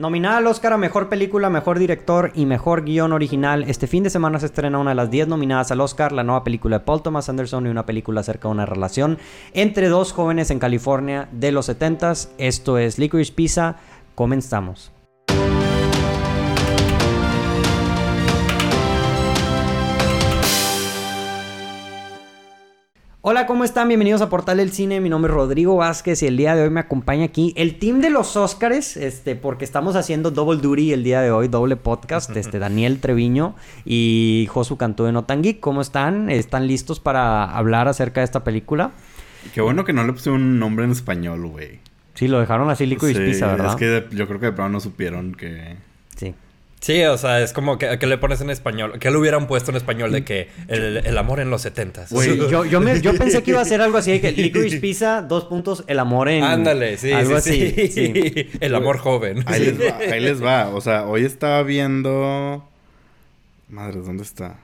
Nominada al Oscar a Mejor Película, Mejor Director y Mejor Guión Original, este fin de semana se estrena una de las 10 nominadas al Oscar, la nueva película de Paul Thomas Anderson y una película acerca de una relación entre dos jóvenes en California de los 70s. Esto es Licorice Pizza. Comenzamos. Hola, ¿cómo están? Bienvenidos a Portal del Cine. Mi nombre es Rodrigo Vázquez y el día de hoy me acompaña aquí el team de los Óscares, este, porque estamos haciendo double duty el día de hoy, doble podcast, este, Daniel Treviño y Josu Cantú de Notangui. ¿Cómo están? ¿Están listos para hablar acerca de esta película? Qué bueno que no le pusieron un nombre en español, güey. Sí, lo dejaron así Liquid sí, Pizza, ¿verdad? Es que yo creo que de pronto no supieron que... Sí. Sí, o sea, es como que, que le pones en español. Que le hubieran puesto en español de que el, el amor en los setentas. Güey, yo, yo, me- yo pensé que iba a ser algo así, de que Licorice Pizza, dos puntos, el amor en... Ándale, sí, algo sí, así. sí. sí. El amor joven. Ahí les va, ahí les va. O sea, hoy estaba viendo... Madre, ¿dónde está?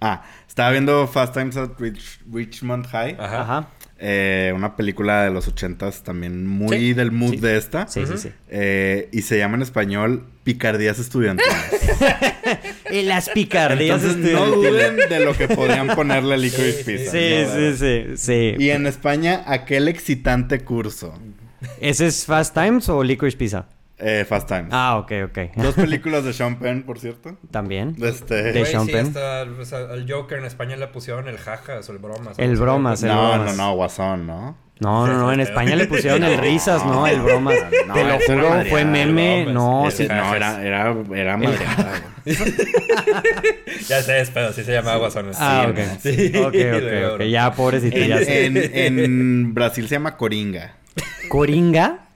Ah, estaba viendo Fast Times at Rich- Richmond High. Ajá. Ajá. Eh, una película de los ochentas también muy Sí, del mood sí. de esta. Sí, sí, sí. Eh, y se llama en español Picardías Estudiantiles. Y las picardías. Entonces no duden de lo que podrían ponerle a Licorice Pizza. Sí, ¿no? sí, sí, sí. Y en España, aquel excitante curso. ¿Ese es Fast Times o Licorice Pizza? Eh, Fast Times. Ah, ok, ok. Dos películas de Sean Penn, por cierto. También. Este... De Sean sí, Penn. hasta o sea, al Joker en España le pusieron el jajas o el bromas. El ¿no? bromas, el No, no, no, Guasón, ¿no? No, no, no, en España le pusieron el risas, ¿no? El bromas. No, Te lo juro, fue meme. No, El sí. No, era, era, era güey. Ya sé, pero sí se llamaba Guasón. Ah, Sí, ok. Sí, Ok, ok, ok. Ya, pobrecito, En, ya sé. en, en Brasil se llama Coringa. ¿Coringa?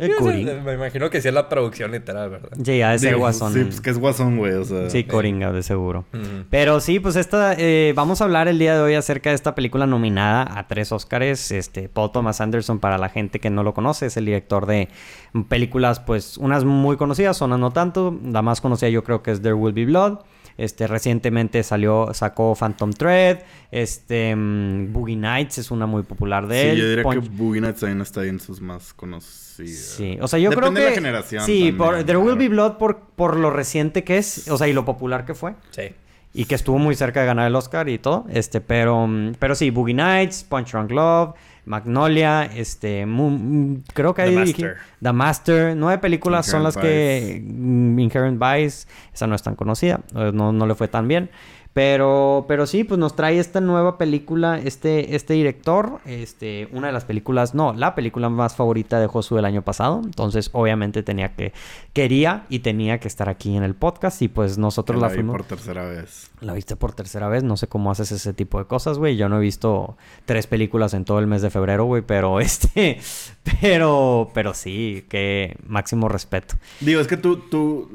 El Sí, sea, Coringa. Me imagino que sí es la producción literal, ¿verdad? Sí, ya de ser Digo, guasón. Sí, pues que es Guasón, güey, o sea. Sí, Coringa, de seguro. Pero sí, pues esta, eh, vamos a hablar el día de hoy acerca de esta película nominada a tres Oscars. Este, Paul Thomas Anderson, para la gente que no lo conoce, es el director de películas, pues, unas muy conocidas, unas no tanto. La más conocida yo creo que es There Will Be Blood. Este, recientemente salió, sacó Phantom Thread. Este, mm, Boogie Nights es una muy popular de Sí, él. yo diría Punch- que Boogie Nights también está ahí en sus más conocidas. Sí, o sea, yo Depende creo que... de la generación Sí, también, por, There Will. Be Blood por, por lo reciente que es, o sea, y lo popular que fue. Sí. Y que estuvo muy cerca de ganar el Oscar y todo. Este, pero, mm, pero sí, Boogie Nights, Punch Drunk Love, Magnolia, este, mm, creo que The hay Master. The Master. Nueve películas son las Inherent que mm, Inherent Vice, esa no es tan conocida, eh, no, no le fue tan bien. Pero, pero sí, pues nos trae esta nueva película, este, este director, este, una de las películas, no, la película más favorita de Josu del año pasado. Entonces, obviamente tenía que, quería y tenía que estar aquí en el podcast y pues nosotros la la fuimos. por tercera vez. La viste por tercera vez, no sé cómo haces ese tipo de cosas, güey. Yo no he visto tres películas en todo el mes de febrero, güey, pero este, pero, pero sí, que máximo respeto. Digo, es que tú, tú,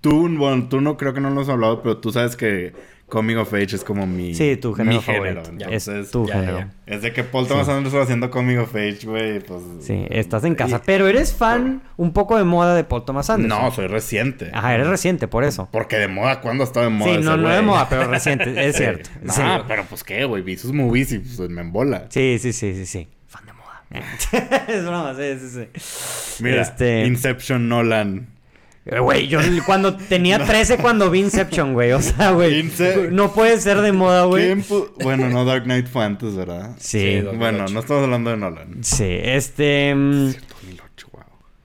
tú, bueno, tú no creo que no lo has hablado, pero tú sabes que Coming of Age es como mi, Sí, tu género mi género. favorito. Entonces, es tu ya, género. ya. es de que Paul Thomas Anderson haciendo Coming of Age, güey, pues... Sí, estás en casa. Y- Pero eres fan un poco de moda de Paul Thomas Anderson. No, soy reciente. Ajá, eres reciente, por eso. Porque de moda, ¿cuándo estaba de moda Sí, ese no, no de moda, pero reciente, es Sí. cierto. No, Sí. pero pues qué, güey, vi sus movies y pues me embola. Sí, sí, sí, sí, sí. Fan de moda. es broma, sí, sí, sí. Mira, Este- Inception Nolan. Güey, yo cuando tenía 13 cuando vi Inception, güey. O sea, güey. Ince- No puede ser de moda, güey. ¿Quién pu- Bueno, no Dark Knight fue antes, ¿verdad? Sí. Sí, 2008. Bueno, no estamos hablando de Nolan. Sí, este. mm, 2008, wow.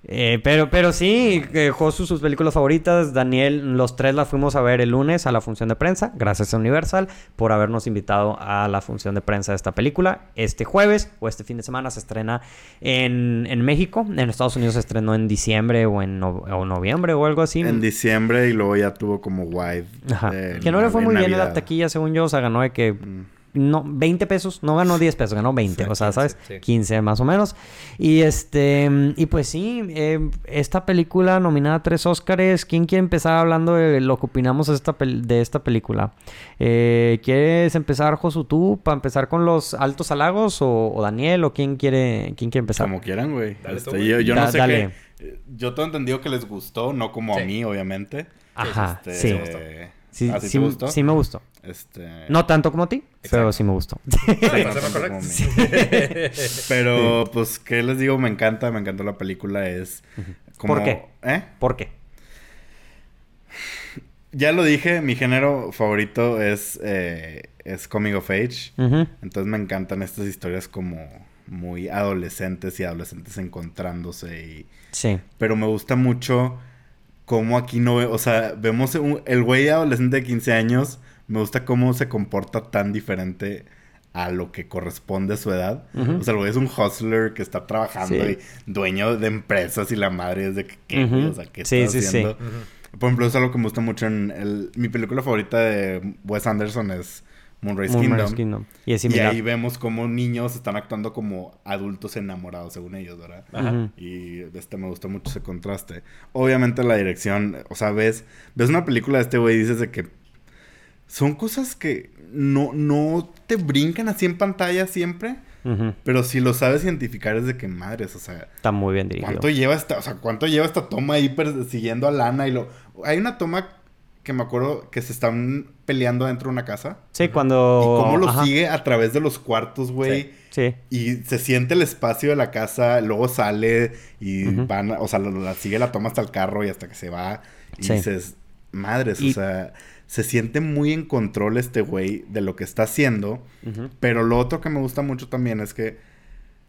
Eh, pero, pero sí, eh, Josu, sus películas favoritas. Daniel, los tres las fuimos a ver el lunes a la función de prensa. Gracias a Universal por habernos invitado a la función de prensa de esta película. Este jueves o este fin de semana se estrena en, en México. En Estados Unidos se estrenó en diciembre o en no- o noviembre o algo así. En diciembre y luego ya tuvo como wide. Ajá. eh, que no le fue muy bien en la taquilla, según yo. O sea, ganó de que. No, 20 pesos. No ganó 10 pesos, ganó 20. Sí, o sea, 15, ¿sabes? sí. 15 más o menos. Y este. Y pues sí, eh, esta película nominada a tres Óscares. ¿Quién quiere empezar hablando de lo que opinamos de esta, pel- de esta película? Eh, ¿Quieres empezar, Josu, tú? ¿Para empezar con los altos halagos? ¿O, o Daniel? ¿O quién quiere, quién quiere empezar? Como quieran, güey. Este, yo yo Da- no sé dale. qué. eh, Yo tengo entendido que les gustó, no como a mí, obviamente. Ajá, Este, sí. Sí, ¿ah, sí sí, sí me gustó. Este... No tanto como a ti, pero sí me gustó. Sí. Pero, pues, ¿qué les digo? Me encanta, me encantó la película. Es como- ¿Por qué? ¿Eh? ¿Por qué? Ya lo dije, mi género favorito es, eh, es Coming of Age. Entonces me encantan estas historias como muy adolescentes y adolescentes encontrándose y... Sí. Pero me gusta mucho cómo aquí no ve... O sea, vemos un- el güey adolescente de 15 años. Me gusta cómo se comporta tan diferente a lo que corresponde a su edad. O sea, el güey es un hustler que está trabajando Sí. y dueño de empresas y la madre es de que, ¿qué? Ujú. O sea, ¿qué Sí, está sí, sí. haciendo? Por ejemplo, es algo que me gusta mucho en el... Mi película favorita de Wes Anderson es Moonrise Moonrise Kingdom. Kingdom. Y es Y similar. ahí vemos cómo niños están actuando como adultos enamorados, según ellos, ¿verdad? Ajá. Y este me gustó mucho ese contraste. Obviamente la dirección, o sea, ves, ves una película de este güey y dices de que son cosas que no, no te brincan así en pantalla siempre, pero si lo sabes identificar es de que madres, o sea, Está muy bien dirigido. ¿cuánto lleva esta, o sea, cuánto lleva esta toma ahí persiguiendo a Lana y lo... Hay una toma que me acuerdo que se están peleando dentro de una casa. Sí, cuando... Y cómo lo Ajá. sigue a través de los cuartos, güey. Sí. Y se siente el espacio de la casa, luego sale y van, o sea, lo- la sigue la toma hasta el carro y hasta que se va. Y Sí. dices, madres, Y- o sea, se siente muy en control este güey de lo que está haciendo. Pero lo otro que me gusta mucho también es que,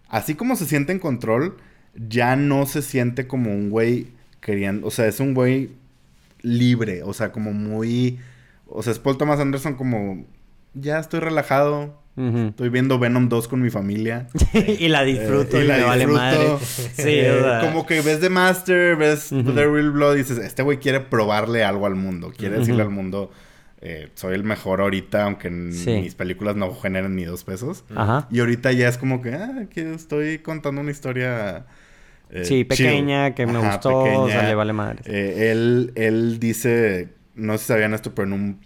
así como se siente en control, ya no se siente como un güey queriendo, o sea, es un güey libre, o sea, como muy, o sea, es Paul Thomas Anderson como, ya estoy relajado, Estoy viendo Venom 2 con mi familia. y la disfruto Eh, y, y la me vale madre. Sí, Eh, Como que ves The Master, ves. The Real Blood y dices, este güey quiere probarle algo al mundo. Quiere decirle al mundo, eh, soy el mejor ahorita, aunque Sí. mis películas no generen ni dos pesos. Ajá. Y ahorita ya es como que, ah, que estoy contando una historia... eh, Sí, pequeña, chill. que me Ajá, gustó, o sea, pequeña. le vale madre. Él, él dice, no sé si sabían esto, pero en un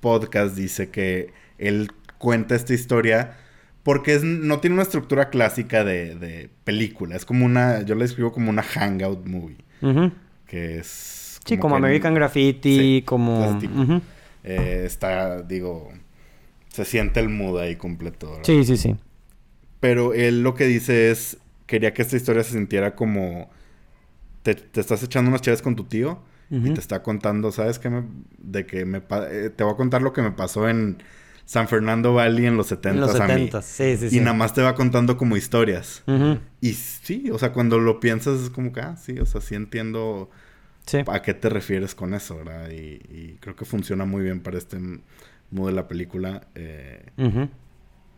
podcast dice que él cuenta esta historia porque es, no tiene una estructura clásica de, de película. Es como una, yo la escribo como una hangout movie, que es... Sí, como American Graffiti, Sí, como... eh, está, digo, se siente el mood ahí completo. ¿verdad? Sí, sí, sí. Pero él lo que dice es, quería que esta historia se sintiera como, te, te estás echando unas chaves con tu tío y te está contando, ¿sabes qué? Me- de que me, eh, te voy a contar lo que me pasó en San Fernando Valley en los 70 En los a mí. 70, sí, sí, sí. Y nada más te va contando como historias. Ujú. Y sí, o sea, cuando lo piensas es como que, ah, sí, o sea, sí entiendo Sí. a qué te refieres con eso, ¿verdad? Y, y creo que funciona muy bien para este mood de la película. eh.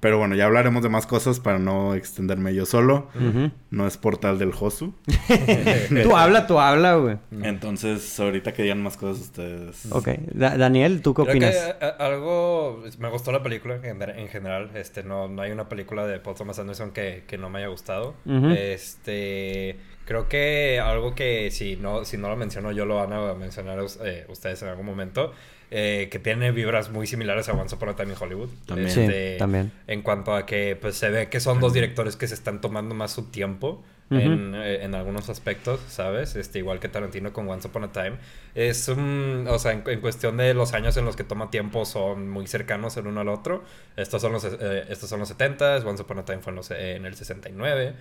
Pero bueno, ya hablaremos de más cosas para no extenderme yo solo. Ujú. No es portal del Josu. Tú habla, tú habla, güey. Entonces, ahorita que digan más cosas ustedes. Ok. Da- Daniel, ¿tú qué Creo opinas? que eh, algo... Me gustó la película en, gener- en general. Este, no, no hay una película de Paul Thomas Anderson que, que no me haya gustado. Ujú. Este... Creo que algo que si no, si no lo menciono yo lo van a mencionar eh, ustedes en algún momento. Eh, que tiene vibras muy similares a Once Upon a Time in Hollywood. También. Sí, Este, también. En cuanto a que pues se ve que son dos directores que se están tomando más su tiempo en, eh, en algunos aspectos, ¿sabes? Este, igual que Tarantino con Once Upon a Time. Es un, o sea, en, en cuestión de los años en los que toma tiempo son muy cercanos el uno al otro. Estos son los, eh, estos son los 70, Once Upon a Time fue en, los, eh, en el 69.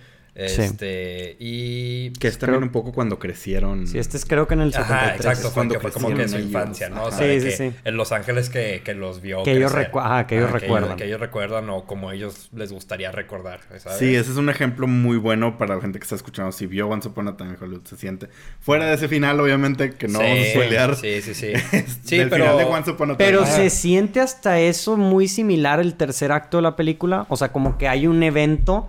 Sí. Este, y... Que es también Creo- un poco cuando crecieron. Sí, este es creo que en el 73. Ajá, exacto. cuando que fue como que crecieron su infancia, ¿no? O sea, Sí, sí, que sí. En Los Ángeles que, que los vio. Que ellos recu- ajá, que ellos Ajá, recuerdan. Que ellos, recuerdan o como ellos les gustaría recordar, ¿sabes? Sí, ese es un ejemplo muy bueno para la gente que está escuchando. Si vio Once Upon a Time in Hollywood, se siente. Fuera de ese final, obviamente, que no Sí, vamos a spoilear. Sí, sí, sí. sí, del pero... final de Once Upon a Time. Pero Ajá. se siente hasta eso muy similar el tercer acto de la película. O sea, como que hay un evento,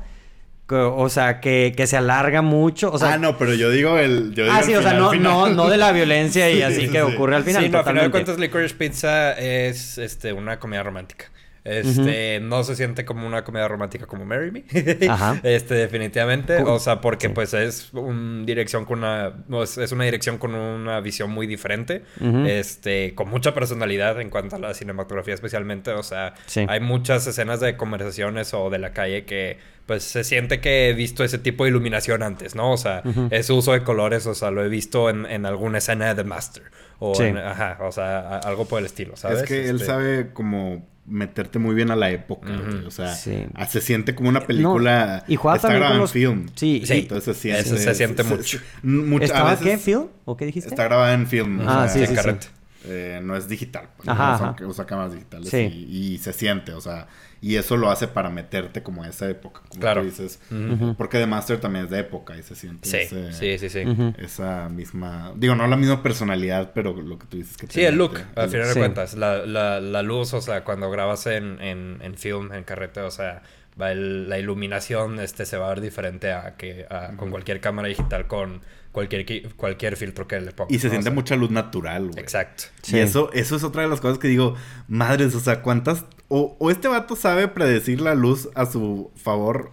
o sea, que, que se alarga mucho. O sea, ah, no, pero yo digo el. Yo digo ah, el sí, o sea, no, final. no, no de la violencia y Sí, así sí, que sí. ocurre al final. sí, no, a final de cuentas, Licorice Pizza es este, una comedia romántica. Este, no se siente como una comedia romántica como Marry Me. Ajá. Este, definitivamente. O sea, porque Sí. pues es una dirección con una. no, es, una dirección con una visión muy diferente. Este, con mucha personalidad en cuanto a la cinematografía, especialmente. O sea, Sí. hay muchas escenas de conversaciones o de la calle que pues se siente que he visto ese tipo de iluminación antes, ¿no? O sea, Ujú. ese uso de colores, o sea, lo he visto en, en alguna escena de The Master. O Sí. en- ajá, o sea, a- algo por el estilo, ¿sabes? Es que él Este, sabe como meterte muy bien a la época. O sea, Sí. ah, se siente como una película. No, y juega está grabada en los- film. Sí, Sí. Entonces se siente. Eso se siente mucho. mucho- a ¿Estaba veces qué? ¿Film? ¿O qué dijiste? Está grabada en film. o Ah, sea, sí, Sí, sí, sí. correcto. eh, no es digital. pues, Ajá, no son- ajá. usa cámaras digitales Sí. y, y se siente, o sea, y eso lo hace para meterte como a esa época, como Claro. tú dices. Ujú. Porque The Master también es de época y se siente Sí, ese- sí, sí, esa misma, digo, no la misma personalidad, pero lo que tú dices que Sí, el look, al final de Sí. cuentas. La, la, la luz, o sea, cuando grabas en, en, en film, en carrete, o sea, va el- la iluminación este, se va a ver diferente a que a- con cualquier cámara digital, con cualquier, qui- cualquier filtro que le pongas. Y se ¿no? O siente sea, mucha luz natural, güey. Exacto. Sí. Y eso, eso es otra de las cosas que digo, madres, o sea, cuántas, o, o este vato sabe predecir la luz a su favor,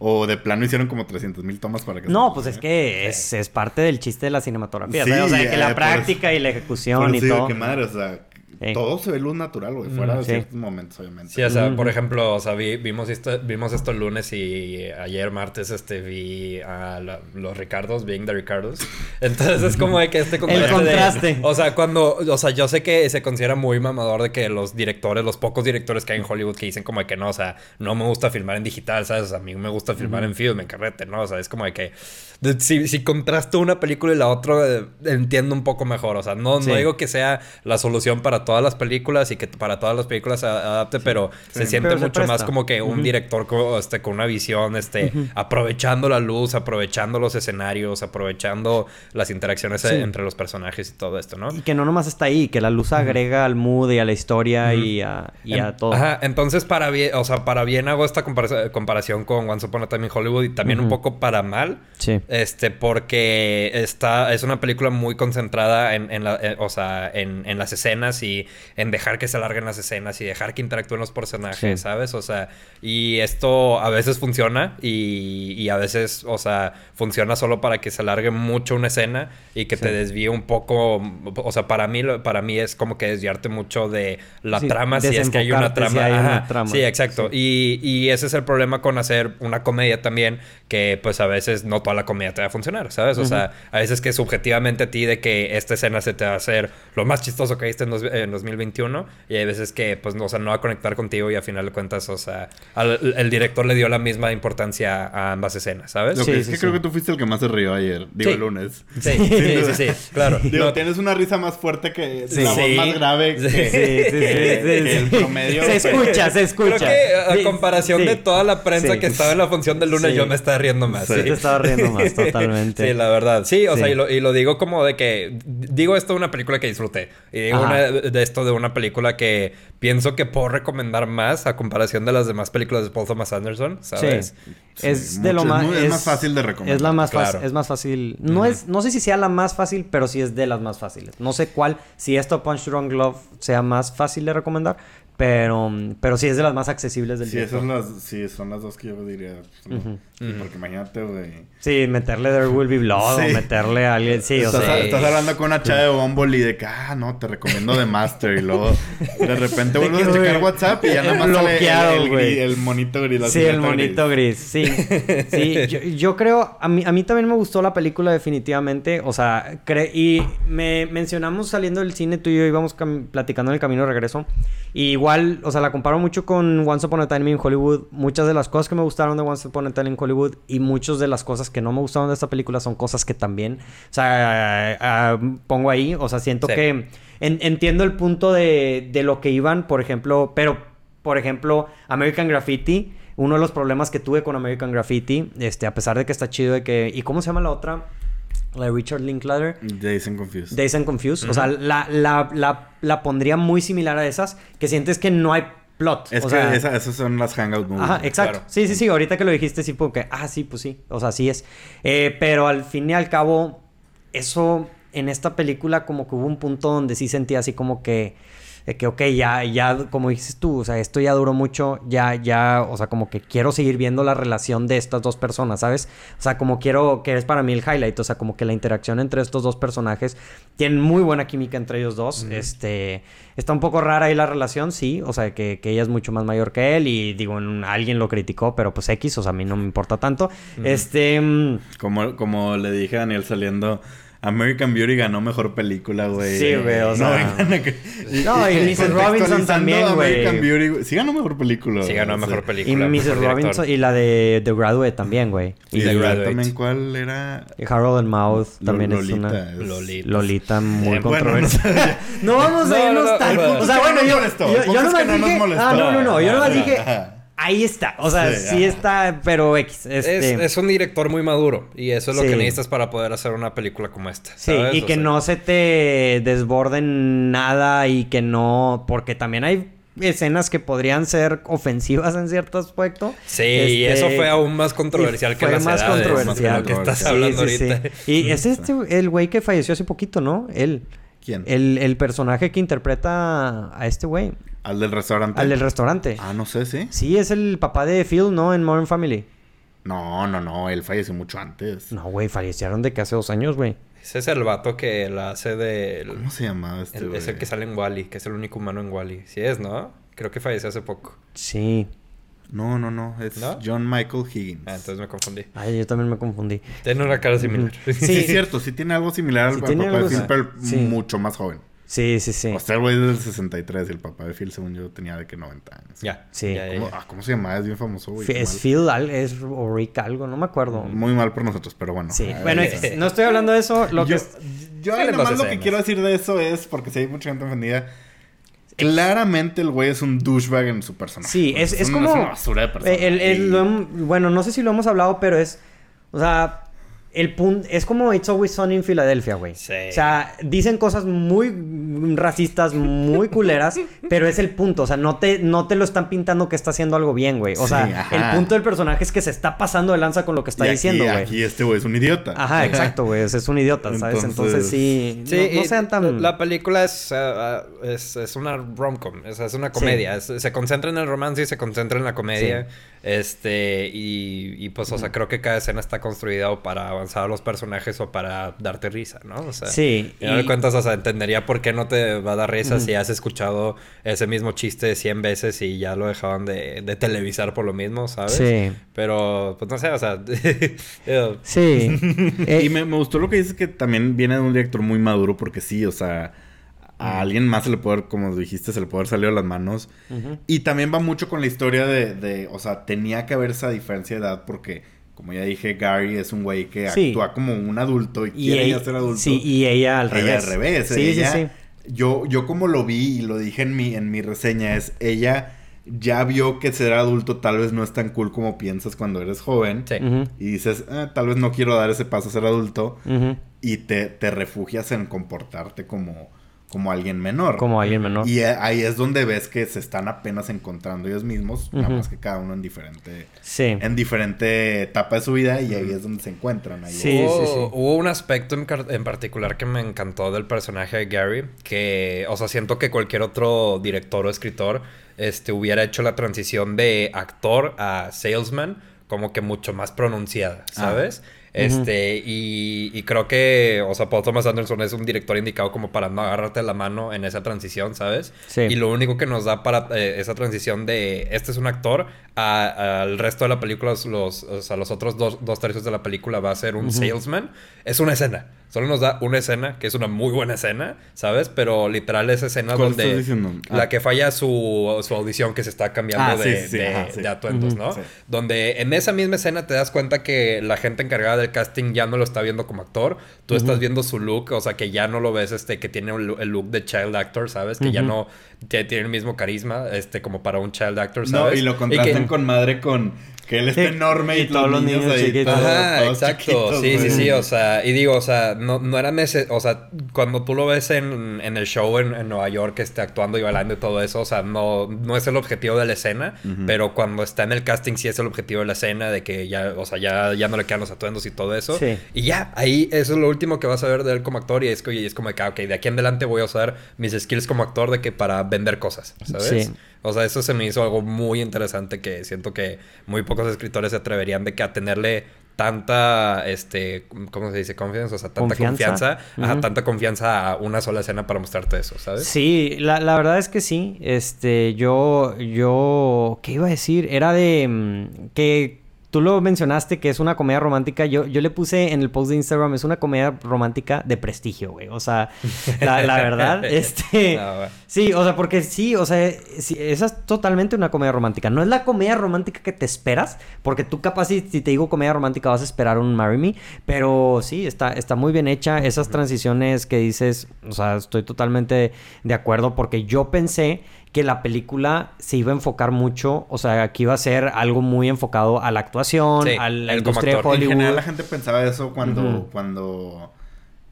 o de plano hicieron como 300 mil tomas para que No, se- pues es que es, es parte del chiste de la cinematografía. Sí, ¿sabes? o sea, que eh, la por práctica y la ejecución y digo todo. que madre, o sea, Todo se ve luz natural, güey, fuera de sí. ciertos momentos, obviamente. Sí, o sea, Ujú. por ejemplo, o sea, vi- vimos, esto, vimos esto el lunes y ayer martes este vi a la- los Ricardos, Being the Ricardos. Entonces es como de que este contraste. de- contraste. o sea, cuando, o sea, yo sé que se considera muy mamador de que los directores, los pocos directores que hay en Hollywood que dicen como de que no, o sea, no me gusta filmar en digital, ¿sabes? O sea, a mí me gusta filmar en film, en carrete, ¿no? O sea, es como de que de- si, si contrasto una película y la otra, eh, entiendo un poco mejor. O sea, no, Sí. no digo que sea la solución para todas las películas y que para todas las películas se adapte, pero se siente Pero se mucho más como que un director co- este, con una visión, este, aprovechando la luz, aprovechando los escenarios, aprovechando las interacciones eh, Sí. entre los personajes y todo esto, ¿no? Y que no nomás está ahí, que la luz agrega al mood y a la historia y, a, y a En- todo. Ajá, entonces para bien, o sea, para bien hago esta compara- comparación con Once Upon a Time in Hollywood y también un poco para mal. Sí. Este, porque está, es una película muy concentrada en, en la, eh, o sea, en, en las escenas y en dejar que se alarguen las escenas y dejar que interactúen los personajes, Sí. ¿sabes? O sea, y esto a veces funciona y, y a veces, o sea, funciona solo para que se alargue mucho una escena y que te desvíe un poco, o sea, para mí, para mí es como que desviarte mucho de la Sí, trama si es que hay una si trama. hay una Ajá, trama. Sí, exacto. Y, y ese es el problema con hacer una comedia también, que pues a veces no toda la comedia te va a funcionar, ¿sabes? O sea, a veces que subjetivamente a ti de que esta escena se te va a hacer lo más chistoso que viste en, dos- en 2021 y hay veces que pues no, o sea, no va a conectar contigo y a final de cuentas, o sea, al- el director le dio la misma importancia a ambas escenas, ¿sabes? Lo que Sí, es sí, que sí. creo que tú fuiste el que más se rió ayer, digo Sí. el lunes. Sí, sí, sí, sí, claro. Digo, No, tienes una risa más fuerte que Sí. la voz Sí. más grave que, Sí, sí, sí, que- sí, que sí. el promedio. Se escucha, se escucha. Creo que a Sí, comparación sí. de toda la prensa Sí. que estaba en la función del lunes, Sí. yo me estaba riendo más. Sí. Sí, te estaba riendo más, totalmente. Sí, la verdad. Sí, o Sí. sea, y lo, y lo digo como de que... Digo esto de una película que disfruté. Y digo Ajá. una- de esto de una película que pienso que puedo recomendar más a comparación de las demás películas de Paul Thomas Anderson, ¿sabes? Sí. Sí, Es de lo más... es más fácil de recomendar. Es la más fácil. Es más fácil. No, es, no sé si sea la más fácil, pero sí es de las más fáciles. No sé cuál, si esto Punch Drunk Glove sea más fácil de recomendar, pero, pero sí es de las más accesibles del Sí, director. esas son las, sí, son las dos que yo diría. Ujú. Sí, Porque imagínate, güey. Sí, meterle There Will Be Blood Sí. o meterle a alguien. Sí, o estás, sea. estás hablando con una chava de Bumble y de que, ah, no, te recomiendo The Master. Y luego de repente vuelves a checar WhatsApp y ya nada más bloqueado, sale el, el, güey. gris- el monito gris. Sí, el monito gris. Sí. Sí, yo, yo creo, a mí, a mí también me gustó la película definitivamente. O sea, cre- y me mencionamos saliendo del cine, tú y yo íbamos platicando en el camino de regreso. Y igual, o sea, la comparo mucho con Once Upon a Time in Hollywood. Muchas de las cosas que me gustaron de Once Upon a Time in Hollywood y muchas de las cosas que no me gustaron de esta película son cosas que también, o sea, ah, pongo ahí. O sea, siento Sí. que en- entiendo el punto de, de lo que iban, por ejemplo, pero, por ejemplo, American Graffiti, uno de los problemas que tuve con American Graffiti, este, a pesar de que está chido de que, ¿y cómo se llama la otra? La de Richard Linklater. Jason Confused. Days and Confused. O sea, la, la, la, la pondría muy similar a esas, que sientes que no hay plot. es o que sea, esa- esas son las Hangout Movies. Ajá, exacto. Claro. Sí, sí, sí. Ahorita que lo dijiste, sí, porque, ah, sí, pues sí. O sea, sí es. Eh, pero al fin y al cabo, eso en esta película, como que hubo un punto donde sí sentía así como que. De que, ok, ya, ya, como dices tú, o sea, esto ya duró mucho, ya, ya, o sea, como que quiero seguir viendo la relación de estas dos personas, ¿sabes? O sea, como quiero, que es para mí el highlight, o sea, como que la interacción entre estos dos personajes, tienen muy buena química entre ellos dos, este, está un poco rara ahí la relación, sí, o sea, que, que ella es mucho más mayor que él y digo, en- alguien lo criticó, pero pues X, o sea, a mí no me importa tanto, este... mm, Como, como le dije a Daniel saliendo, American Beauty ganó mejor película, güey. Sí, güey, o sea- No, que- No, y Mrs. Robinson también, güey. American Beauty, güey. Sí ganó mejor película. Sí ganó mejor película. Y Mrs. Robinson y la de The Graduate también, güey. Y The de Graduate. también, ¿cuál era? Y Harold and Mouth también Lolita, es una... es- Lolita. Lolita muy Eh, bueno, controversial. no vamos a No, irnos no, no, tan... no, no. O sea, bueno, yo... no Yo, no nos dije... Ah, no, no, no. Yo nomás Ajá, dije... Ahí está. O sea, Sí, está, pero X. Es, Este... es un director muy maduro. Y eso es lo Sí. que necesitas para poder hacer una película como esta. Sí, y O que sea, no se te desborden nada y que no... Porque también hay escenas que podrían ser ofensivas en cierto aspecto. Sí, y Este, eso fue aún más controversial que fue las más edades, controversial. lo que estás Sí, hablando Sí, sí, sí. ahorita. Y es este, el güey que falleció hace poquito, ¿no? Él. ¿Quién? El, el personaje que interpreta a este güey. Al del restaurante. Al del restaurante. Ah, no sé, ¿sí? Sí, es el papá de Phil, ¿no? En Modern Family. No, no, no. Él falleció mucho antes. No, güey, fallecieron de que hace dos años, güey. Ese es el vato que la hace de... ¿Cómo se llamaba este el- es el que sale en Wally, que es el único humano en Wally. Sí es, ¿no? Creo que falleció hace poco. Sí. No, no, no. Es ¿No? John Michael Higgins. Ah, entonces me confundí. Ay, yo también me confundí. Tiene una cara similar. Sí. Sí, es cierto. Sí tiene algo similar Sí al papá algo de Phil, pero Sí. mucho más joven. Sí, sí, sí. O sea, el güey es del 63 y el papá de Phil, según yo, tenía de que 90 años. ya. Sí. ya, ya, ¿Cómo, ya. ah, ¿cómo se llamaba? Es bien famoso, güey. Es mal. Phil, al- es o Rick algo, no me acuerdo. Muy mal por nosotros, pero bueno. Sí. Bueno, eh, X. no estoy hablando de eso. Lo que yo, es- yo Salen nada más lo que quiero decir de eso es, porque si hay mucha gente ofendida, claramente el güey es un douchebag en su personaje. Sí, es, es como... una basura de persona. Eh, el- el- Y- lo hem- bueno, no sé si lo hemos hablado, pero es... O sea, el punto... Es como It's Always Sunny en Filadelfia, güey. Sí. O sea, dicen cosas muy racistas, muy culeras, pero es el punto. O sea, no te, no te lo están pintando que está haciendo algo bien, güey. O Sí, sea, ajá. el punto del personaje es que se está pasando de lanza con lo que está y aquí- diciendo, güey. Aquí este güey es un idiota. Ajá, exacto, güey. Es, es un idiota, ¿sabes? Entonces, Entonces- sí... Sí, no, no y sean tan... La película es, ah, ah, es, es una rom-com, es, es una comedia. Es- se concentra en el romance y se concentra en la comedia. Este, y, y pues, o sea, creo que cada escena está construida o para avanzar a los personajes o para darte risa, ¿no? O sea, Sí, final de y- cuentas, o sea, entendería por qué no te va a dar risa si has escuchado ese mismo chiste 100 veces y ya lo dejaban de, de televisar por lo mismo, ¿sabes? Sí. Pero, pues no sé, o sea. Sí. Eh, Y me, me gustó lo que dices que también viene de un director muy maduro, porque sí, o sea, a alguien más se le puede, haber, como dijiste, se le puede haber salido de las manos. ujú. Y también va mucho con la historia de, de, o sea, tenía que haber esa diferencia de edad porque, como ya dije, Gary es un güey que Sí. actúa como un adulto y, Y quiere ella, ya ser adulto. Sí, y ella al Ella revés. al revés. Sí, ella- sí, sí. Yo, yo como lo vi y lo dije en mi, en mi reseña es, ella ya vio que ser adulto tal vez no es tan cool como piensas cuando eres joven. sí. Y dices, "Ah, tal vez no quiero dar ese paso a ser adulto. Y te, te refugias en comportarte como, como alguien menor. Como alguien menor. Y eh, ahí es donde ves que se están apenas encontrando ellos mismos, nada Ujú. más que cada uno en diferente, Sí. en diferente etapa de su vida y ahí es donde se encuentran. Ahí Sí, hubo, sí, sí. hubo un aspecto en, en particular que me encantó del personaje de Gary, que, o sea, siento que cualquier otro director o escritor este, hubiera hecho la transición de actor a salesman como que mucho más pronunciada, Ah. Este, y, y creo que, o sea, Paul Thomas Anderson es un director indicado como para no agarrarte la mano en esa transición, ¿sabes? Sí. Y lo único que nos da para eh, esa transición de este es un actor al resto de la película, los, o sea, los otros dos, dos tercios de la película va a ser un salesman, es una escena. Solo nos da una escena, que es una muy buena escena, ¿sabes? Pero literal es escena ¿Cuál donde... estás diciendo? La Ah. que falla su, su audición que se está cambiando Ah, de, sí, sí, de- ajá, sí. de atuendos. ¿no? Donde en esa misma escena te das cuenta que la gente encargada del casting ya no lo está viendo como actor. Tú estás viendo su look, o sea, que ya no lo ves este, que tiene un el look de child actor, ¿sabes? Que ya no tiene el mismo carisma, este, como para un child actor, No, ¿sabes? y lo contrastan que- con madre con que él está enorme y, y todos los niños ahí chiquitos. Ajá, todos exacto. chiquitos, sí, sí, sí. O sea, y digo, o sea, no, no era necesario. O sea, cuando tú lo ves en, en el show en, en Nueva York, este, actuando y bailando y todo eso, o sea, no, no es el objetivo de la escena, Ujú. pero cuando está en el casting, sí es el objetivo de la escena, de que ya, o sea, ya, ya no le quedan los atuendos y todo eso. Sí. Y ya, ahí eso es lo último que vas a ver de él como actor. Y es, que- y es como de que, ah, ok, de aquí en adelante voy a usar mis skills como actor de que para vender cosas, ¿sabes? Sí. O sea, eso se me hizo algo muy interesante que siento que muy pocos escritores se atreverían de que a tenerle tanta, este, ¿cómo se dice? Confianza, o sea, tanta Confianza. confianza, ajá, tanta confianza a una sola escena para mostrarte eso, ¿sabes? Sí, la, la verdad es que sí. Este, yo, yo, ¿qué iba a decir? Era de mm, que tú lo mencionaste que es una comedia romántica. Yo, yo le puse en el post de Instagram, es una comedia romántica de prestigio, güey. O sea, la, la verdad, este... No. Sí, o sea, porque sí, o sea, sí, esa es totalmente una comedia romántica. No es la comedia romántica que te esperas, porque tú capaz si, si te digo comedia romántica vas a esperar un Marry Me, pero sí, está, está muy bien hecha. Esas transiciones que dices, o sea, estoy totalmente de acuerdo, porque yo pensé que la película se iba a enfocar mucho, o sea, que iba a ser algo muy enfocado a la actuación, Sí, a la industria de actor. En Hollywood. general la gente pensaba eso cuando, cuando,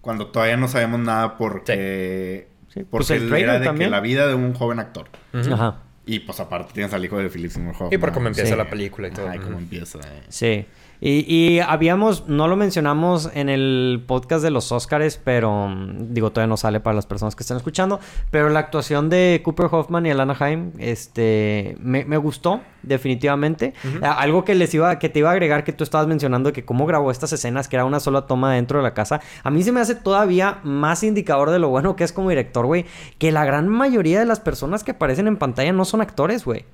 cuando todavía no sabíamos nada porque, Sí, porque pues el era trailer de también. que la vida de un joven actor. Ajá. Y pues aparte tienes al hijo de Philip Seymour Hoffman. Y por cómo empieza Sí. la película y todo. Ay, cómo empieza. eh. Sí. Y, y habíamos, no lo mencionamos en el podcast de los Oscars, pero mm, digo, todavía no sale para las personas que están escuchando. Pero la actuación de Cooper Hoffman y Alana Haim, este, me, me gustó, definitivamente. Algo que les iba, que te iba a agregar que tú estabas mencionando que cómo grabó estas escenas, que era una sola toma dentro de la casa. A mí se me hace todavía más indicador de lo bueno que es como director, güey. Que la gran mayoría de las personas que aparecen en pantalla no son actores, güey.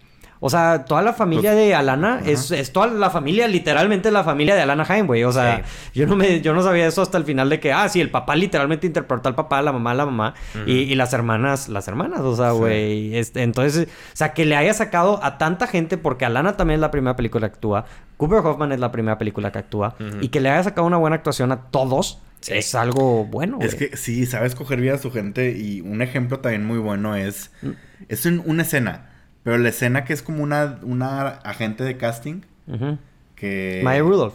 O sea, toda la familia Pues, de Alana es, es toda la familia, literalmente la familia de Alana Haim, güey. O sea, yo no me, yo no sabía eso hasta el final de que, ah, sí, el papá literalmente interpretó al papá, la mamá, la mamá, y, y las hermanas, las hermanas, o sea, Sí. güey. Este, entonces, o sea, que le haya sacado a tanta gente, porque Alana también es la primera película que actúa, Cooper Hoffman es la primera película que actúa, y que le haya sacado una buena actuación a todos, Sí. es algo bueno, güey. Es que sí, sabe escoger bien a su gente. Y un ejemplo también muy bueno es. Mm. Es en una escena. Pero la escena que es como una, una agente de casting. Que. Maya Rudolph.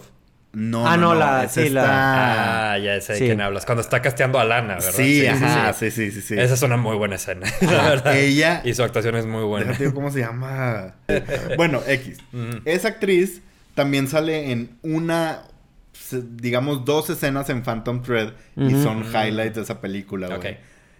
No, Ah, no, no, la- sí, esta- Ah, ya sé de Sí. quién hablas. Cuando está casteando a Lana, ¿verdad? Sí, ajá, sí, sí, sí, sí. Esa es una muy buena escena, la verdad. ella- Y su actuación es muy buena. Déjate cómo se llama. bueno, X. Esa actriz también sale en una, digamos, dos escenas en Phantom Thread y son highlights de esa película, güey. Ok.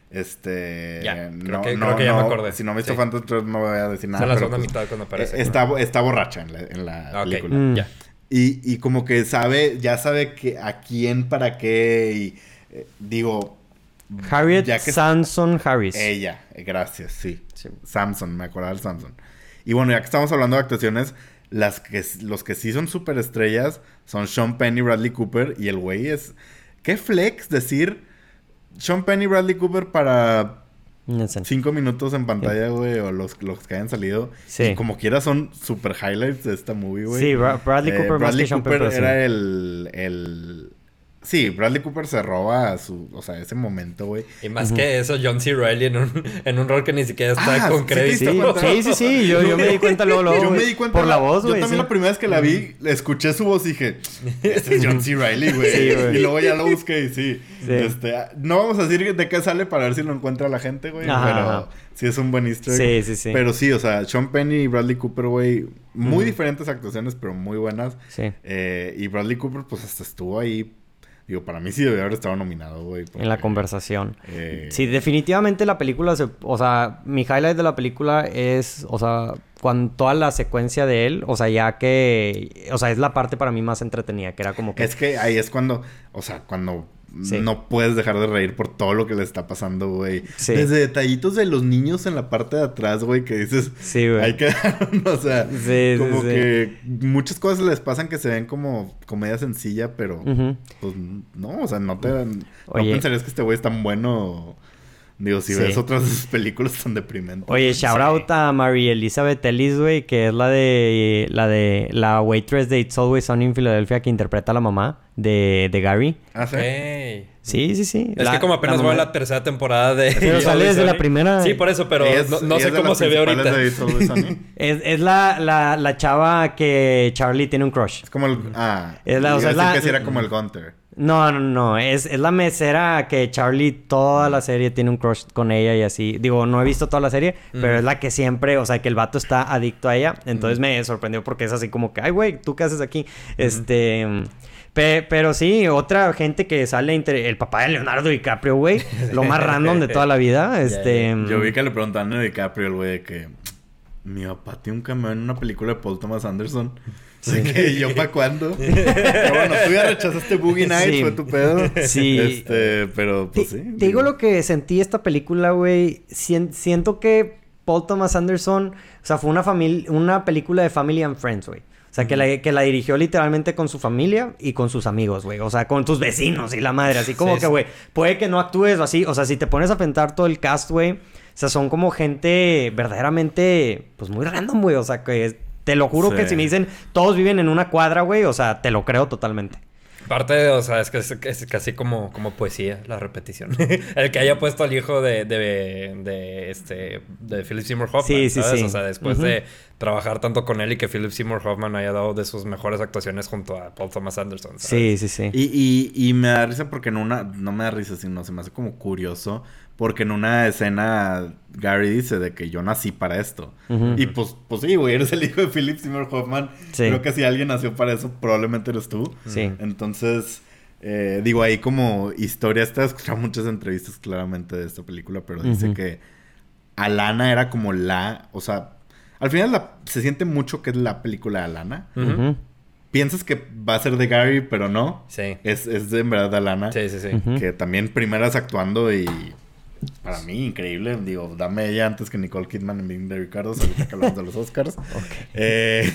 Este. Ya, creo no, que- no, creo que ya me acordé. Si no me visto Sí. Phantom Thread no voy a decir nada. Son la pero, segunda pues, mitad cuando aparece. eh, está, está borracha en la, en la Ah, película. Mm. Ya. Y, y como que sabe, ya sabe que a quién, para qué. Y eh, digo. Harriet ya que- Sanson Harris. Ella, gracias, sí. Sí. Samson, me acordaba del Samson. Y bueno, ya que estamos hablando de actuaciones, las que, los que sí son súper estrellas son Sean Penn y Bradley Cooper. Y el güey es. ¿Qué flex decir Sean Penn y Bradley Cooper para cinco minutos en pantalla, güey? O los, los que hayan salido. Sí. Y como quiera son super highlights de esta movie, güey. Sí, Bra- Bradley Eh, Cooper más Bradley que Sean Cooper era el, el... Sí, Bradley Cooper se roba su... O sea, ese momento, güey. Y más que eso, John C. Reilly en un, en un rol que ni siquiera está Ah, con ¿sí te crédito. Sí, sí, sí, sí, yo, yo me di cuenta luego, luego, Yo me di cuenta por la la- voz, güey. Yo también sí. la primera vez que la vi, escuché su voz y dije, ese es John C. Reilly, güey. Sí, y luego ya lo busqué y sí. Sí. Este, no vamos a decir de qué sale para ver si lo encuentra la gente, güey. Pero ajá. sí es un buen easter egg. Sí, sí, sí. Pero sí, o sea, Sean Penn y Bradley Cooper, güey, muy diferentes actuaciones, pero muy buenas. Sí. Eh, y Bradley Cooper, pues hasta estuvo ahí. Digo, para mí sí debió haber estado nominado, güey. En la conversación. eh, Sí, definitivamente la película, se, o sea, mi highlight de la película es, o sea, cuando toda la secuencia de él, o sea, ya que, o sea, es la parte para mí más entretenida, que era como que... Es que ahí es cuando, o sea, cuando Sí. no puedes dejar de reír por todo lo que le está pasando, güey. Sí. Desde detallitos de los niños en la parte de atrás, güey, que dices, Sí, güey. ahí quedaron, o sea, Sí, como que muchas cosas les pasan que se ven como comedia sencilla, pero pues no, o sea, no te no Oye. pensarías que este güey es tan bueno. Digo, si Sí. ves otras películas tan deprimentes. Oye, shout out a Mary Elizabeth Ellis, güey, que es la de la de la waitress de It's Always Sunny en Filadelfia que interpreta a la mamá de, de Gary. Ah, ¿sí? Sí, sí, sí. Es La- que como apenas la voy a mamá- la tercera temporada de... Pero sale desde la primera. Sí, por eso, pero es- no, sé cómo se ve ahorita. de It's Always Sunny. Es, es la, la, la chava que Charlie tiene un crush. Es como el. Ah, Es la- o sea, es la- que sí era como el Gunter. No, no, no. Es, es la mesera que Charlie toda la serie tiene un crush con ella y así. Digo, no he visto toda la serie, pero es la que siempre, o sea, que el vato está adicto a ella. Entonces me sorprendió porque es así como que, ay, güey, ¿tú qué haces aquí? Este. pe- pero sí, otra gente que sale, entre el papá de Leonardo DiCaprio, güey. Lo más random de toda la vida. Este. Yo vi que le preguntaban a DiCaprio, el güey, que mi papá tiene un cameo en una película de Paul Thomas Anderson. Así que yo para cuándo. pero bueno, tú ya rechazaste Boogie Nights, Sí. fue tu pedo. Sí. Este, pero pues sí. te digo lo que sentí esta película, güey. Sien- siento que Paul Thomas Anderson, o sea, fue una familia, una película de Family and Friends, güey. O sea, que la, que la dirigió literalmente con su familia y con sus amigos, güey. O sea, con tus vecinos y la madre. Así como Sí, que, güey, puede que no actúes así. O sea, si te pones a pensar todo el cast, güey. O sea, son como gente verdaderamente, pues muy random, güey. O sea, que te lo juro que si me dicen todos viven en una cuadra, güey. O sea, te lo creo totalmente. Parte, o sea, es que es, es casi como, como poesía, la repetición. el que haya puesto al hijo de, de, de, este, de Philip Seymour Hoffman, Sí, sí, ¿sabes? sí. O sea, después de trabajar tanto con él y que Philip Seymour Hoffman haya dado de sus mejores actuaciones junto a Paul Thomas Anderson, Sí, sí, sí. Y, y, y me da risa porque en una, no me da risa, sino se me hace como curioso, porque en una escena Gary dice de que yo nací para esto. Y pues, pues sí, güey, eres el hijo de Philip Seymour Hoffman. Sí. Creo que si alguien nació para eso, probablemente eres tú. Sí. Entonces, eh, digo, ahí como historia, está escuchando muchas entrevistas claramente de esta película, pero dice que Alana era como la, o sea, al final la- se siente mucho que es la película de Alana. Piensas que va a ser de Gary, pero no. Sí. Es, es de en verdad de Alana. Sí, sí, sí. Que también primeras actuando y para mí increíble. Digo, dame ella antes que Nicole Kidman en Being de Ricardo, ahorita que hablamos de los Oscars. Eh,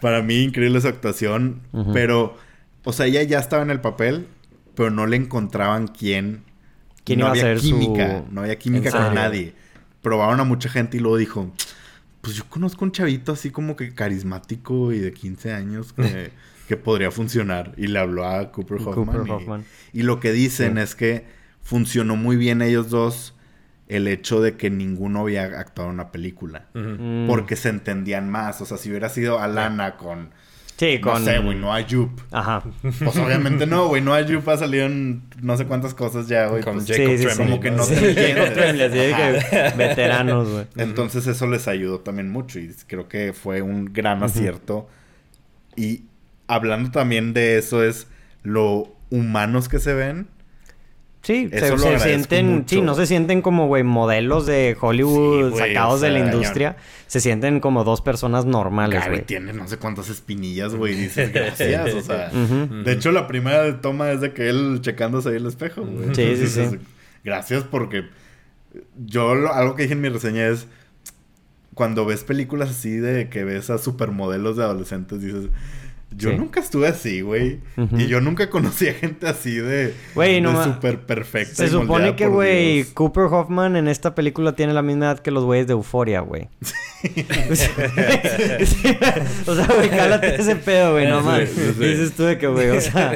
para mí increíble su actuación, pero, o sea, ella ya estaba en el papel, pero no le encontraban quién. ¿Quién no iba a había ser su- química, no había química ¿En con nadie. Probaron a mucha gente y luego dijo, pues yo conozco un chavito así como que carismático y de 15 años que, que podría funcionar. Y le habló a Cooper Hoffman. Cooper y- Hoffman. y lo que dicen Sí. es que funcionó muy bien ellos dos el hecho de que ninguno había actuado en una película. Mm. Porque se entendían más. O sea, si hubiera sido Alana con... Sí, con... No sé, güey, no Ayub. Ajá. Pues obviamente no, güey. No Ayub ha salido en no sé cuántas cosas ya, güey. Con pues, Jacob Sí, sí, como que no Sí, que veteranos, güey. Entonces eso les ayudó también mucho y creo que fue un gran acierto. Y hablando también de eso es lo humanos que se ven. Sí, se, sienten, mucho. sí, no se sienten como, güey, modelos de Hollywood Sí, sacados o de la industria. Se sienten como dos personas normales, güey. tiene no sé cuántas espinillas, güey. Dices gracias, o sea. De hecho, la primera toma es de que él checándose ahí el espejo, güey. Sí, sí, sí. Gracias porque yo lo- algo que dije en mi reseña es cuando ves películas así de que ves a supermodelos de adolescentes dices yo Sí. nunca estuve así, güey. Y yo nunca conocí a gente así de, Güey, no de súper perfecta. Se y supone que, güey. Cooper Hoffman en esta película tiene la misma edad que los güeyes de Euforia, güey. o sea, güey, cálate ese pedo, güey, no sí, sí. Dices tú de que, güey, o sea...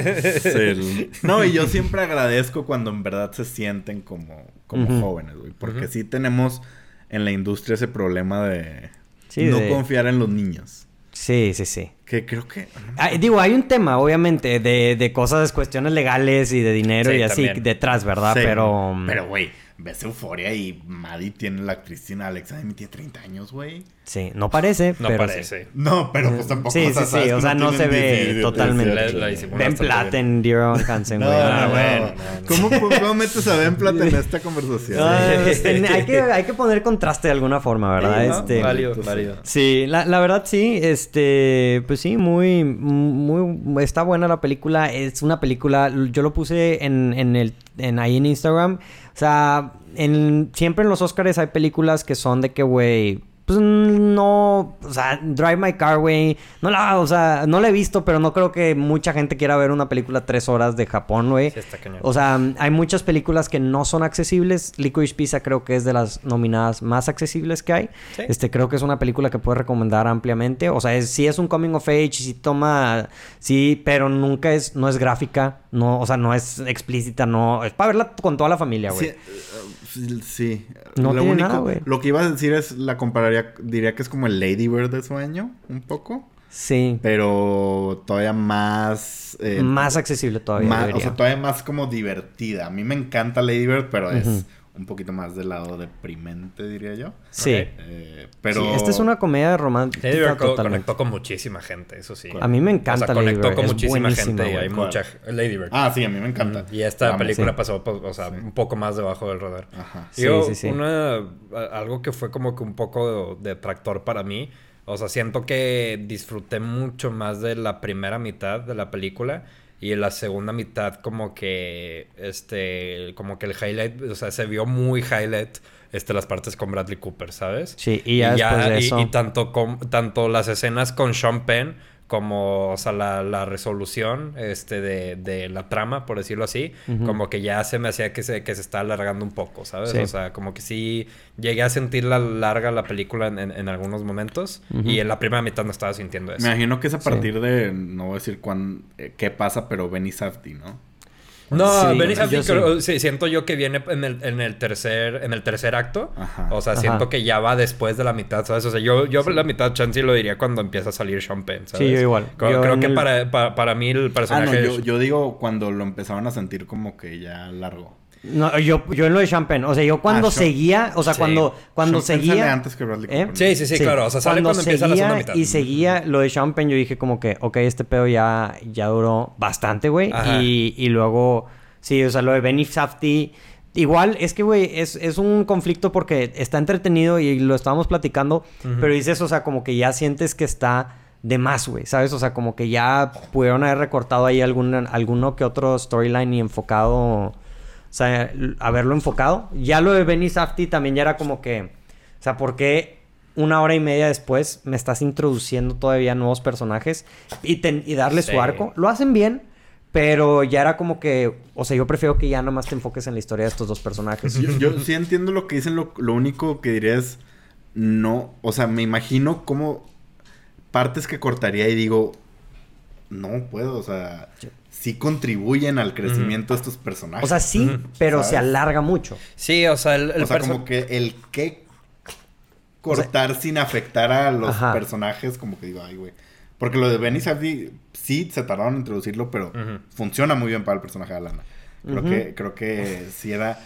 No, y yo siempre agradezco cuando en verdad se sienten como, como jóvenes, güey. Porque sí tenemos en la industria ese problema de no de- confiar en los niños. Sí, sí, sí. Que creo que... Ah, digo, hay un tema, obviamente, de, de cosas, cuestiones legales y de dinero Sí, y así también. detrás, ¿verdad? Sí, Pero... Pero, güey, ves Euforia y Maddie tiene la Cristina Alexa tiene 30 años, güey. Sí, no parece, No pero parece. No, pero pues tampoco... Sí, sí, sí, que o sea, no se ve 10, totalmente. Ben Platt en Dear Evan Hansen, güey. no, Ah, no, bueno. bueno, no, ¿Cómo, ¿Cómo metes a Ben Platt en esta conversación? Hay, que, hay que poner contraste de alguna forma, ¿verdad? Sí, ¿no? Este, Válido, Entonces, válido. Sí, la, la verdad sí, este, pues sí, muy, muy, está buena la película, es una película, yo lo puse en, en el, en ahí en Instagram, o sea, en, siempre en los Oscars hay películas que son de que, güey, pues no, o sea, Drive My Car, güey, no la, o sea, no la he visto, pero no creo que mucha gente quiera ver una película tres horas de Japón, güey. Sí, está cañón. O sea, hay muchas películas que no son accesibles. Licorice Pizza creo que es de las nominadas más accesibles que hay. Sí. Este, creo que es una película que puedo recomendar ampliamente. O sea, es, sí es un coming of age, sí toma, sí, pero nunca es, no es gráfica, no, o sea, no es explícita, no, es para verla con toda la familia, güey. Sí, sí. No Lo tiene único- nada, güey. Lo que iba a decir es, la compararía, diría que es como el Lady Bird de su año, un poco. Sí. Pero todavía más... eh, más accesible todavía. más- o sea, todavía más como divertida. A mí me encanta Lady Bird, pero es. Un poquito más del lado deprimente, diría yo. sí. Eh, pero... Sí, esta es una comedia romántica Lady Bird conectó con muchísima gente, eso sí. A mí me encanta o sea, Lady conectó Bird, con es muchísima buenísima, gente y güey. hay ¿Cuál? mucha... Lady Bird. Ah, sí, a mí me encanta. Y esta película Sí. pasó, pues, o sea, un poco más debajo del radar. Ajá. Sí, Digo, sí, sí. una, algo que fue como que un poco detractor para mí. O sea, siento que disfruté mucho más de la primera mitad de la película. Y en la segunda mitad como que, este, como que el highlight, o sea, se vio muy highlight, este, las partes con Bradley Cooper, ¿sabes? Sí, y ya después de y- eso- y tanto, con, tanto las escenas con Sean Penn como, o sea, la, la resolución este, de, de, la trama, por decirlo así, como que ya se me hacía que se, que se está alargando un poco, ¿sabes? O sea, como que sí llegué a sentir la larga la película en, en, algunos momentos y en la primera mitad no estaba sintiendo eso. Me imagino que es a partir de, no voy a decir cuán, eh, qué pasa, pero Benny Safdie, ¿no? No, sí, siento yo que viene en el, en el tercer en el tercer acto. O sea, siento que ya va después de la mitad, ¿sabes? O sea, yo, yo la mitad chance lo diría cuando empieza a salir Sean Penn, ¿sabes? Sí, yo igual. Creo, que para, para, mí el personaje... Ah, no, yo, yo digo cuando lo empezaban a sentir como que ya largo. No, yo, yo en lo de Champagne. O sea, yo cuando ah, seguía, o sea, cuando, cuando seguía. antes que Bradley ¿Eh? Sí, sí, sí, claro. O sea, sale cuando, empieza la segunda mitad. Y seguía lo de Champagne, yo dije como que, ok, este pedo ya, ya duró bastante, güey. Y, y luego, sí, o sea, lo de Benny Safety. Igual, es que, güey, es, es, un conflicto porque está entretenido y lo estábamos platicando, pero dices, o sea, como que ya sientes que está de más, güey, ¿sabes? O sea, como que ya pudieron haber recortado ahí algún, alguno que otro storyline y enfocado o sea, haberlo enfocado. Ya lo de Benny Safty también ya era como que, o sea, ¿por qué una hora y media después me estás introduciendo todavía nuevos personajes y, y darle su arco? Lo hacen bien, pero ya era como que, o sea, yo prefiero que ya nomás te enfoques en la historia de estos dos personajes. Yo, sí entiendo lo que dicen, lo, lo único que diría es, no, o sea, me imagino cómo partes que cortaría y digo, no puedo, o sea, sí contribuyen al crecimiento de estos personajes. O sea, sí, pero se alarga mucho. Sí, o sea, el, o sea, como que el que cortar sin afectar a los personajes, como que digo, ay, güey. Porque lo de Benny Safdie, sí se tardaron en introducirlo, pero funciona muy bien para el personaje de Alana. Creo que, creo que sí era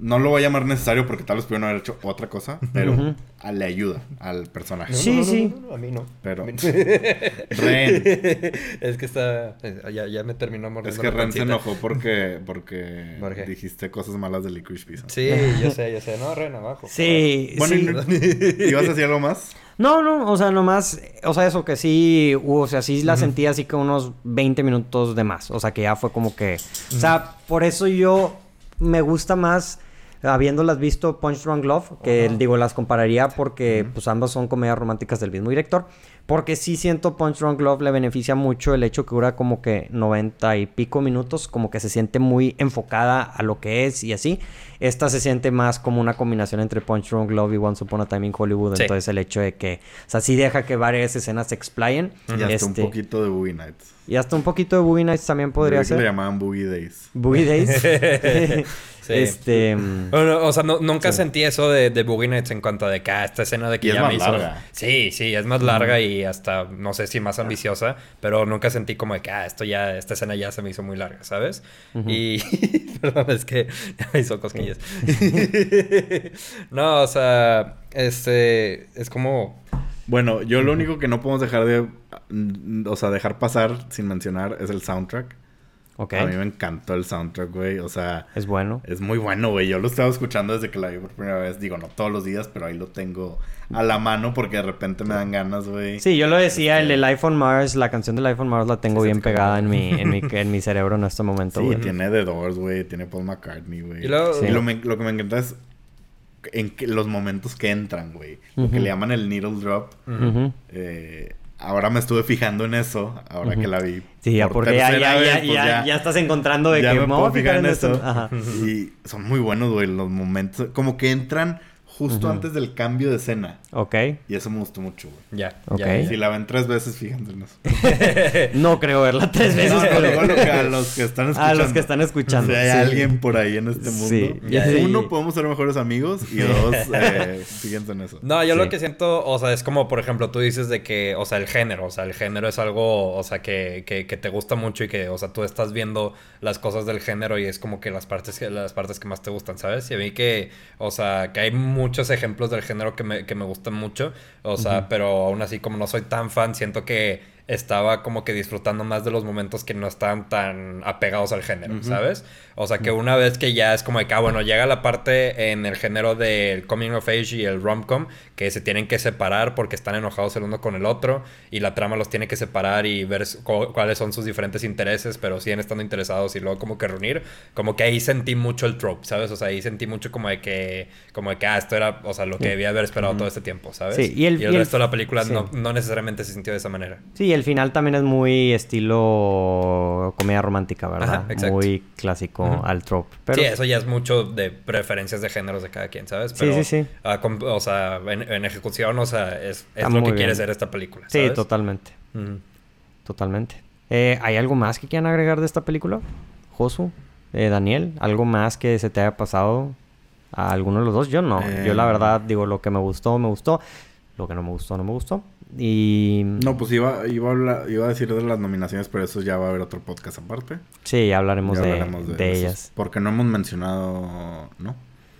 no lo voy a llamar necesario porque tal vez pudieron haber hecho otra cosa, pero le ayuda al personaje. sí, sí. a mí no. Pero. Ren. es que está. Ya, ya me terminó mordiendo. Es que Ren se enojó porque, porque dijiste cosas malas de Licorice Pizza. Sí, yo sé, yo sé. No, Ren, abajo. Sí, bueno, sí. ¿ibas a decir algo más? No, no, o sea, nomás, o sea, eso que sí, o sea, sí la sentí así que unos 20 minutos de más, o sea, que ya fue como que, o sea, por eso yo me gusta más habiéndolas visto Punch Drunk Love, que digo, las compararía porque pues ambas son comedias románticas del mismo director, porque sí siento Punch Drunk Love le beneficia mucho el hecho que dura como que 90 y pico minutos, como que se siente muy enfocada a lo que es y así. Esta se siente más como una combinación entre Punch Drunk Love y Once Upon a Time in Hollywood, entonces el hecho de que, o sea, sí deja que varias escenas se explayen. Y hasta un este, poquito de Boogie Nights. Y hasta un poquito de Boogie Nights también podría ser. le llamaban Boogie Days. Boogie Days. Este. Mm, o sea, nunca sentí eso de, de Boogie Nights en cuanto a de que ah, esta escena de que ya me hizo. Larga. Sí, sí, es más larga y hasta no sé si más ambiciosa, pero nunca sentí como de que ah, esto ya, esta escena ya se me hizo muy larga, ¿sabes? Y. Perdón, es que ya me hizo cosquillas. no, o sea, este. Es como. Bueno, yo lo único que no podemos dejar de. O sea, dejar pasar sin mencionar es el soundtrack. A mí me encantó el soundtrack, güey. O sea. Es bueno. Es muy bueno, güey. Yo lo estaba escuchando desde que la vi por primera vez. Digo, no todos los días, pero ahí lo tengo a la mano porque de repente me dan ganas, güey. Sí, yo lo decía, el, el iPhone Mars, la canción del iPhone Mars la tengo bien pegada en mi, en, mi, en mi cerebro en este momento, güey. Sí, tiene The Doors, güey. Tiene Paul McCartney, güey. Y, lo, que me encanta es en los momentos que entran, güey. Lo que le llaman el needle drop. eh, ahora me estuve fijando en eso, ahora que la vi. Sí, ya porque ya, ya, pues ya, ya, estás encontrando de que me, puedo fijar en, eso. Y son muy buenos, güey, los momentos. Como que entran justo antes del cambio de escena. Ok. Y eso me gustó mucho, güey. Ya. Ok. Si la ven tres veces, fíjense en eso. no creo verla tres veces. No, pero a los que están escuchando. A los que están escuchando. Si hay alguien por ahí en este mundo. Sí. Uno, podemos ser mejores amigos. Y dos, eh, fíjense en eso. No, yo lo que siento, o sea, es como, por ejemplo, tú dices de que, o sea, el género. O sea, el género es algo, o sea, que, que, que te gusta mucho y que, o sea, tú estás viendo las cosas del género y es como que las partes, las partes que más te gustan, ¿sabes? Y a mí que, o sea, que hay muchos ejemplos del género que me, que me gustan mucho. O sea, pero aún así, como no soy tan fan, siento que estaba como que disfrutando más de los momentos que no estaban tan apegados al género, ¿sabes? O sea, que una vez que ya es como de que, ah, bueno, llega la parte en el género del coming of age y el rom-com, que se tienen que separar porque están enojados el uno con el otro y la trama los tiene que separar y ver cuáles son sus diferentes intereses, pero siguen estando interesados y luego como que reunir, como que ahí sentí mucho el trope, ¿sabes? O sea, ahí sentí mucho como de que, como de que, ah, esto era, o sea, lo que debía haber esperado todo este tiempo, ¿sabes? Sí, y el, resto de la película no, no necesariamente se sintió de esa manera. Sí, el final también es muy estilo comedia romántica, ¿verdad? Ajá, muy clásico Ujú. al trope. Pero Sí, eso ya es mucho de preferencias de géneros de cada quien, ¿sabes? Sí, sí, sí. ah, o sea, en, en ejecución, o sea, es, lo que quiere ser esta película. sí, totalmente. Totalmente. Eh, ¿Hay algo más que quieran agregar de esta película? Josu, eh, Daniel, ¿algo más que se te haya pasado a alguno de los dos? Yo no. Yo la Eh. verdad digo, lo que me gustó, me gustó. Lo que no me gustó, no me gustó. Y... No, pues iba, iba, a hablar- iba a decir de las nominaciones, pero eso ya va a haber otro podcast aparte. Sí, ya hablaremos, Ya de, hablaremos de esos, ellas. Porque no hemos mencionado, ¿no?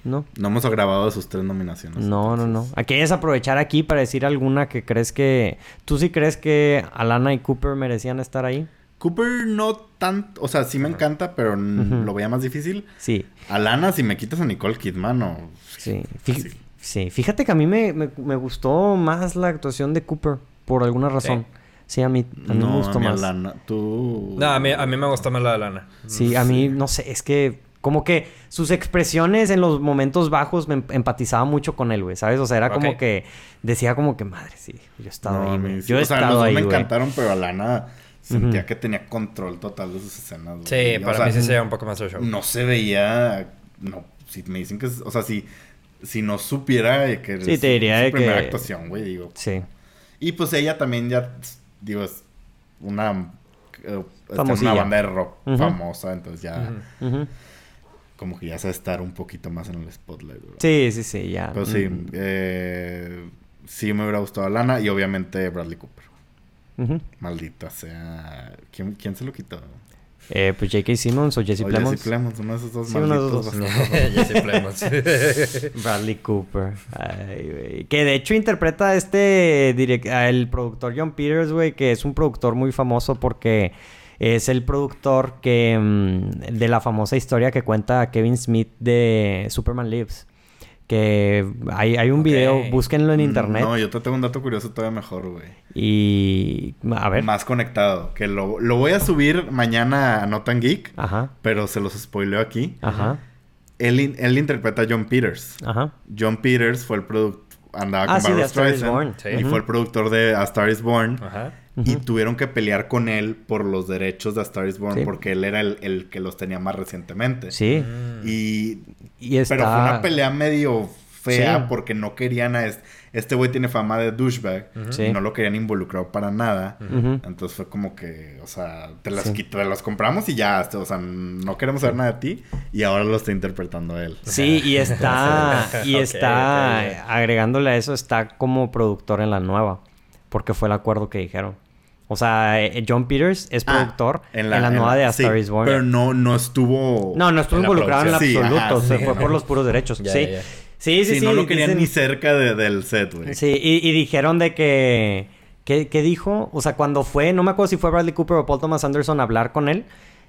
¿No? No hemos grabado de sus tres nominaciones. No, no, no. entonces- Aquí es aprovechar aquí para decir alguna que crees que... ¿Tú sí crees que Alana y Cooper merecían estar ahí? Cooper no tanto, o sea, sí me encanta, pero lo veía más difícil. Sí, Alana, si me quitas a Nicole Kidman, o... sí. Sí. Sí. Fíjate que a mí me, me- me gustó más la actuación de Cooper, por alguna razón. Sí, a mí, a mí no, me gustó a mí más. Alana, tú... No, a mí, a mí me gustó más la de Lana. Sí, a mí, no sé, es que como que sus expresiones en los momentos bajos me em- empatizaba mucho con él, güey, ¿sabes? O sea, era como que decía como que, madre, sí, yo he estado No, a ahí, mí güey. sí. Yo he o sea, los estado dos ahí, me güey. encantaron, pero Alana sentía Ujú. que tenía control total de sus escenas. güey. Sí, para sea, mí sí se lleva un poco más su show. No se veía... No, si me dicen que... es- O sea, si, si no supiera que... Sí, es te diría su primera que- actuación, güey, digo. Sí. Y pues ella también ya, digo, es una... eh, una banda de rock famosa, entonces ya... Como que ya sabe estar un poquito más en el spotlight, güey. Sí, sí, sí, ya. Pero sí, eh, sí me hubiera gustado Lana y obviamente Bradley Cooper. Maldita sea. ¿Quién, quién se lo quitó? Eh, pues J.K. Simmons o Jesse O Plemons. Jesse Plemons, uno de esos dos Sí, uno de esos malditos. dos. sí Plemons. Bradley Cooper. Ay, güey. Que de hecho interpreta a este direc- a el productor John Peters, güey, que es un productor muy famoso porque es el productor que mm, de la famosa historia que cuenta Kevin Smith de Superman Lives. Que hay, hay un video, búsquenlo en Mm, internet. No, yo te tengo un dato curioso todavía mejor, güey. Y a ver. Más conectado. Que lo, lo voy a subir mañana a Notan Geek, Ajá. pero se los spoileo aquí. Ajá. Él, él interpreta a John Peters. Ajá. John Peters fue el productor. Andaba Ah, con sí, de Barbra A Star is Streisand, Born. Sí. Y fue el productor de A Star is Born. Ajá. Y tuvieron que pelear con él por los derechos de A Star is Born Sí. porque él era el, el que los tenía más recientemente. Sí. Mm. Y... Y está... Pero fue una pelea medio fea Sí. porque no querían a este... Este güey tiene fama de douchebag. Y no lo querían involucrar para nada. Entonces fue como que, o sea, te las, Sí. te las compramos y ya, o sea, no queremos saber nada de ti y ahora lo está interpretando él. Sí, y está, y está agregándole a eso, está como productor en la nueva, porque fue el acuerdo que dijeron. O sea, eh, John Peters es Ah, productor en la, nueva de A sí, Star is Born. Pero no, no estuvo... no, no estuvo en involucrado en. Sí, absoluto, sí. fue por los puros derechos. Ya, sí. ya, ya. sí, sí, Sí, sí. no lo querían dicen- ni cerca de- del set, güey. Sí, y, y dijeron de que... ¿qué, qué dijo? O sea, cuando fue, no me acuerdo si fue Bradley Cooper o Paul Thomas Anderson a hablar con él,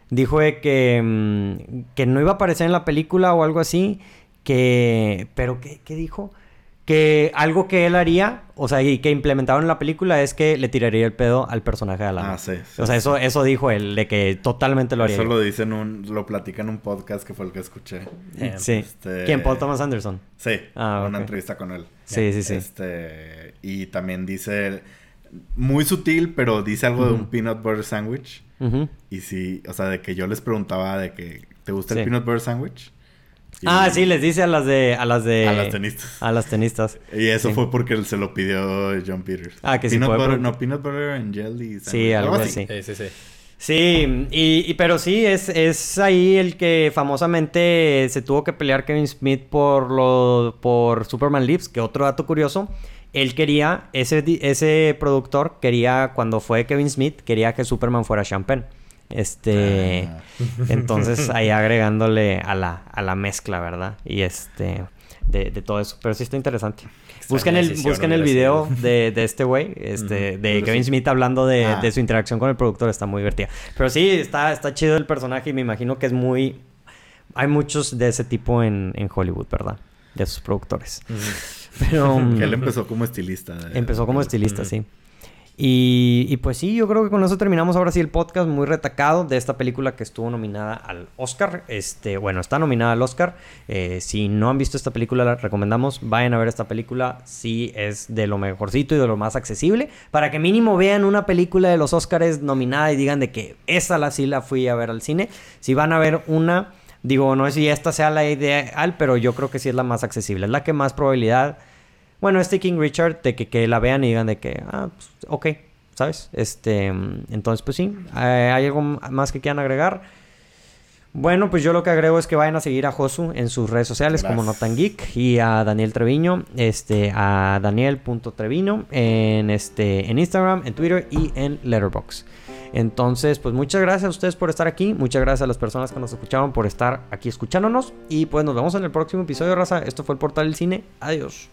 dijo de que, mm, que no iba a aparecer en la película o algo así, que... ¿Pero qué, qué dijo? Que algo que él haría, o sea, y que implementaron en la película es que le tiraría el pedo al personaje de Alan. Ah, sí. sí, o sea, sí. eso, eso dijo él, de que totalmente lo haría. Eso lo dice en un... Lo platica en un podcast que fue el que escuché. Sí. Este- ¿Quién? Paul Thomas Anderson. Sí. Ah, Una entrevista con él. Sí, sí, sí. Este... Y también dice... Muy sutil, pero dice algo de un peanut butter sandwich. Ujú. Y sí, o sea, de que yo les preguntaba de que... ¿Te gusta el peanut butter sandwich? Ah, sí, les dice a las de... A las de... A las tenistas. A las tenistas. Y eso Sí. fue porque se lo pidió John Peters. Ah, que sí peanut puede butter, pro- No, peanut butter and jelly. Sí, algo así. Sí, sí, sí. Sí, y, y- pero sí, es, es ahí el que famosamente se tuvo que pelear Kevin Smith por lo por Superman Lives, que otro dato curioso, él quería, ese, ese productor quería, cuando fue Kevin Smith, quería que Superman fuera Champagne. Este, Ah. entonces ahí agregándole a la, a la mezcla, ¿verdad? Y este, de, de todo eso. Pero sí está interesante. Busquen el, busquen el video de, de este güey, este, de Kevin sí. Smith hablando de, Ah. de su interacción con el productor, está muy divertida. Pero sí, está, está chido el personaje y me imagino que es muy... Hay muchos de ese tipo en, en Hollywood, ¿verdad? De sus productores. Pero... Que él empezó como estilista. de- Empezó como estilista, sí. Y, pues sí, yo creo que con eso terminamos ahora sí el podcast muy retacado de esta película que estuvo nominada al Oscar. Este, bueno, está nominada al Oscar. Eh, si no han visto esta película, la recomendamos. Vayan a ver esta película. Sí, es de lo mejorcito y de lo más accesible. Para que mínimo vean una película de los Oscars nominada y digan de que esa la sí la fui a ver al cine. Si van a ver una, digo, no sé si esta sea la ideal, pero yo creo que sí es la más accesible. Es la que más probabilidad bueno, este King Richard, de que, que la vean y digan de que, ah, pues, ok, ¿sabes? Este, entonces, pues sí, eh, ¿hay algo más que quieran agregar? Bueno, pues yo lo que agrego es que vayan a seguir a Josu en sus redes sociales como Notan Geek y a Daniel Treviño, este, a Daniel.treviño en, este, en Instagram, en Twitter y en Letterboxd. Entonces, pues muchas gracias a ustedes por estar aquí. Muchas gracias a las personas que nos escucharon por estar aquí escuchándonos. Y pues nos vemos en el próximo episodio, raza. Esto fue el Portal del Cine. Adiós.